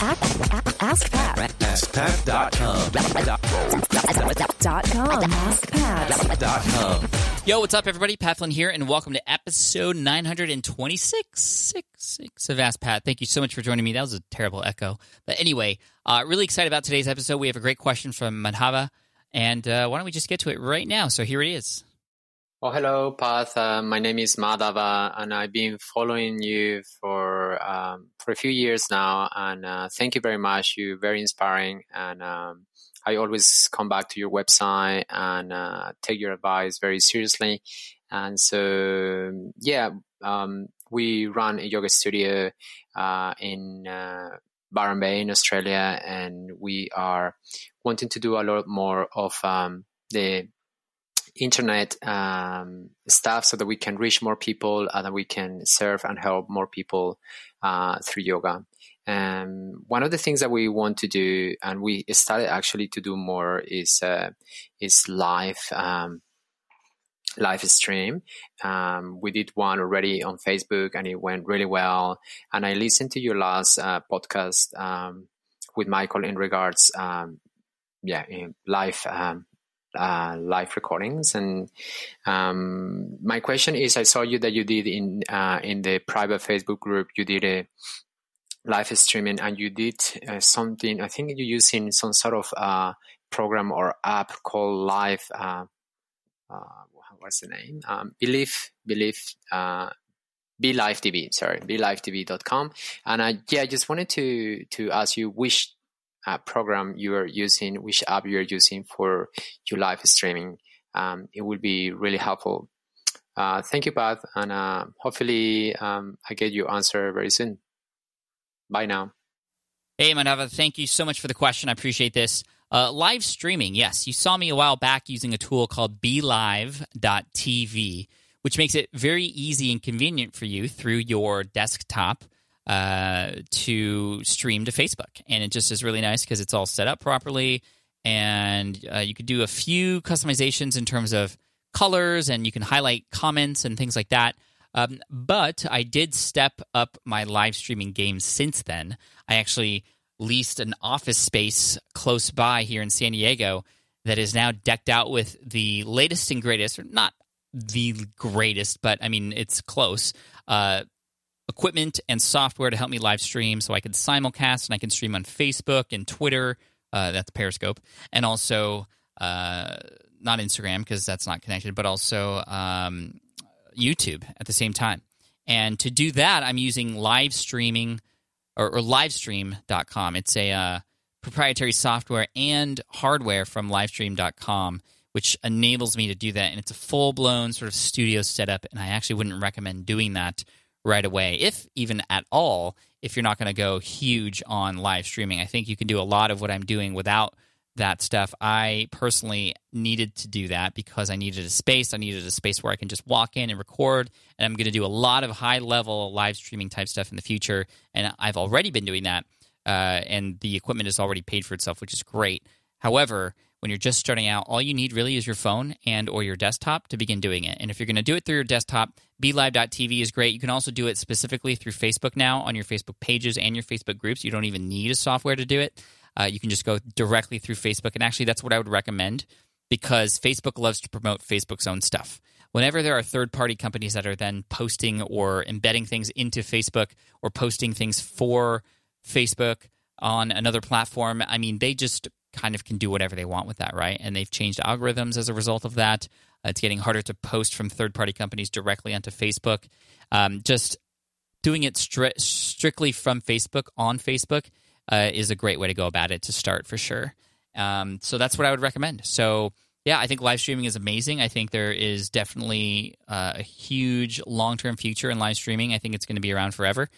Ask Pat. AskPat.com. Dot com. AskPat. Yo, what's up, everybody? Pat Flynn here, and welcome to episode 926 six, six of Ask Pat. Thank you so much for joining me. That was a terrible echo. But anyway, uh, really excited about today's episode. We have a great question from Madhava, and uh, why don't we just get to it right now? So here it is. Oh, hello, Path. Uh, my name is Madhava, and I've been following you for um, for a few years now. And uh, thank you very much. You're very inspiring, and um, I always come back to your website and uh, take your advice very seriously. And so, yeah, um, we run a yoga studio uh, in uh, Byron Bay in Australia, and we are wanting to do a lot more of um, the internet um, stuff so that we can reach more people and that we can serve and help more people uh, through yoga. And one of the things that we want to do, and we started actually to do more, is uh, is live um, live stream. Um, we did one already on Facebook, and it went really well. And I listened to your last uh, podcast um, with Michael in regards, um, yeah, in live um, uh, live recordings. And um, my question is, I saw you that you did in uh, in the private Facebook group, you did a live streaming, and you did uh, something. I think you're using some sort of uh, program or app called Live. Uh, uh, what's the name? Um, Believe Believe. Uh, Be Live TV, sorry, BeLiveTV.com, and I yeah, I just wanted to to ask you which uh, program you are using, which app you are using for your live streaming. Um, it will be really helpful. Uh, thank you, Pat, and uh, hopefully um, I get your answer very soon. Bye now. Hey, Manava, thank you so much for the question. I appreciate this. Uh, live streaming, yes. You saw me a while back using a tool called BeLive.tv, which makes it very easy and convenient for you through your desktop uh, to stream to Facebook. And it just is really nice because it's all set up properly. And uh, you could do a few customizations in terms of colors and you can highlight comments and things like that. Um, but I did step up my live streaming game since then. I actually leased an office space close by here in San Diego that is now decked out with the latest and greatest, or not the greatest, but I mean, it's close. Uh, equipment and software to help me live stream so I can simulcast and I can stream on Facebook and Twitter. Uh, that's Periscope. And also, uh, not Instagram because that's not connected, but also um, YouTube at the same time. And to do that, I'm using live streaming or, or livestream.com. It's a uh, proprietary software and hardware from livestream.com, which enables me to do that. And it's a full blown sort of studio setup. And I actually wouldn't recommend doing that right away, if even at all, if you're not going to go huge on live streaming. I think you can do a lot of what I'm doing without that stuff. I personally needed to do that because I needed a space. I needed a space where I can just walk in and record. And I'm going to do a lot of high level live streaming type stuff in the future. And I've already been doing that. Uh, and the equipment has already paid for itself, which is great. However, when you're just starting out, all you need really is your phone and or your desktop to begin doing it. And if you're going to do it through your desktop, BeLive.tv is great. You can also do it specifically through Facebook now on your Facebook pages and your Facebook groups. You don't even need a software to do it. Uh, you can just go directly through Facebook. And actually, that's what I would recommend because Facebook loves to promote Facebook's own stuff. Whenever there are third party companies that are then posting or embedding things into Facebook or posting things for Facebook on another platform, I mean, they just kind of can do whatever they want with that, right? And they've changed algorithms as a result of that. It's getting harder to post from third party companies directly onto Facebook. Um, just doing it stri- strictly from Facebook on Facebook uh, is a great way to go about it to start for sure. Um, so that's what I would recommend. So, yeah, I think live streaming is amazing. I think there is definitely uh, a huge long term future in live streaming. I think it's going to be around forever.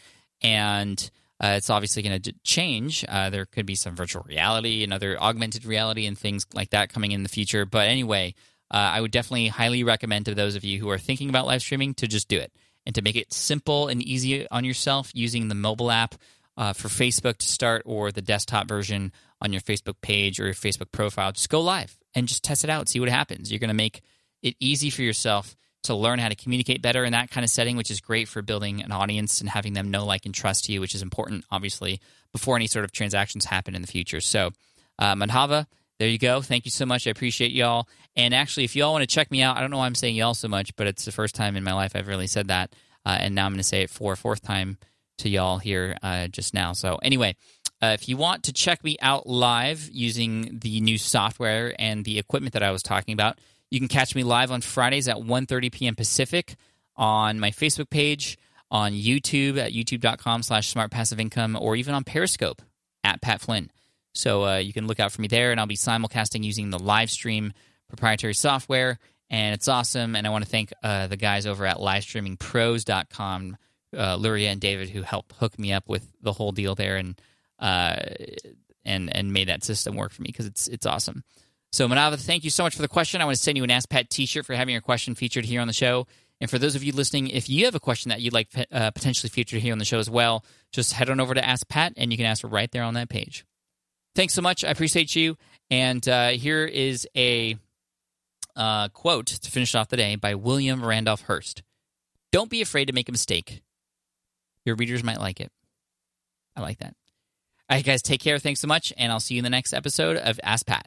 And uh, it's obviously going to change. Uh, there could be some virtual reality and other augmented reality and things like that coming in the future. But anyway, uh, I would definitely highly recommend to those of you who are thinking about live streaming to just do it and to make it simple and easy on yourself using the mobile app uh, for Facebook to start or the desktop version on your Facebook page or your Facebook profile. Just go live and just test it out, see what happens. You're going to make it easy for yourself to learn how to communicate better in that kind of setting, which is great for building an audience and having them know, like, and trust you, which is important, obviously, before any sort of transactions happen in the future. So, uh, Madhava, there you go. Thank you so much. I appreciate y'all. And actually, if y'all want to check me out, I don't know why I'm saying y'all so much, but it's the first time in my life I've really said that. Uh, and now I'm going to say it for a fourth time to y'all here uh, just now. So, anyway, uh, if you want to check me out live using the new software and the equipment that I was talking about, you can catch me live on Fridays at 1.30 p.m. Pacific on my Facebook page, on YouTube at youtube.com slash smart passive income, or even on Periscope at Pat Flynn. So uh, you can look out for me there, and I'll be simulcasting using the live stream proprietary software, and it's awesome. And I want to thank uh, the guys over at livestreamingpros.com, uh, Luria and David, who helped hook me up with the whole deal there and uh, and and made that system work for me because it's it's awesome. So, Manava, thank you so much for the question. I want to send you an Ask Pat t shirt for having your question featured here on the show. And for those of you listening, if you have a question that you'd like uh, potentially featured here on the show as well, just head on over to Ask Pat and you can ask right there on that page. Thanks so much. I appreciate you. And uh, here is a uh, quote to finish off the day by William Randolph Hearst Don't be afraid to make a mistake. Your readers might like it. I like that. All right, guys, take care. Thanks so much. And I'll see you in the next episode of Ask Pat.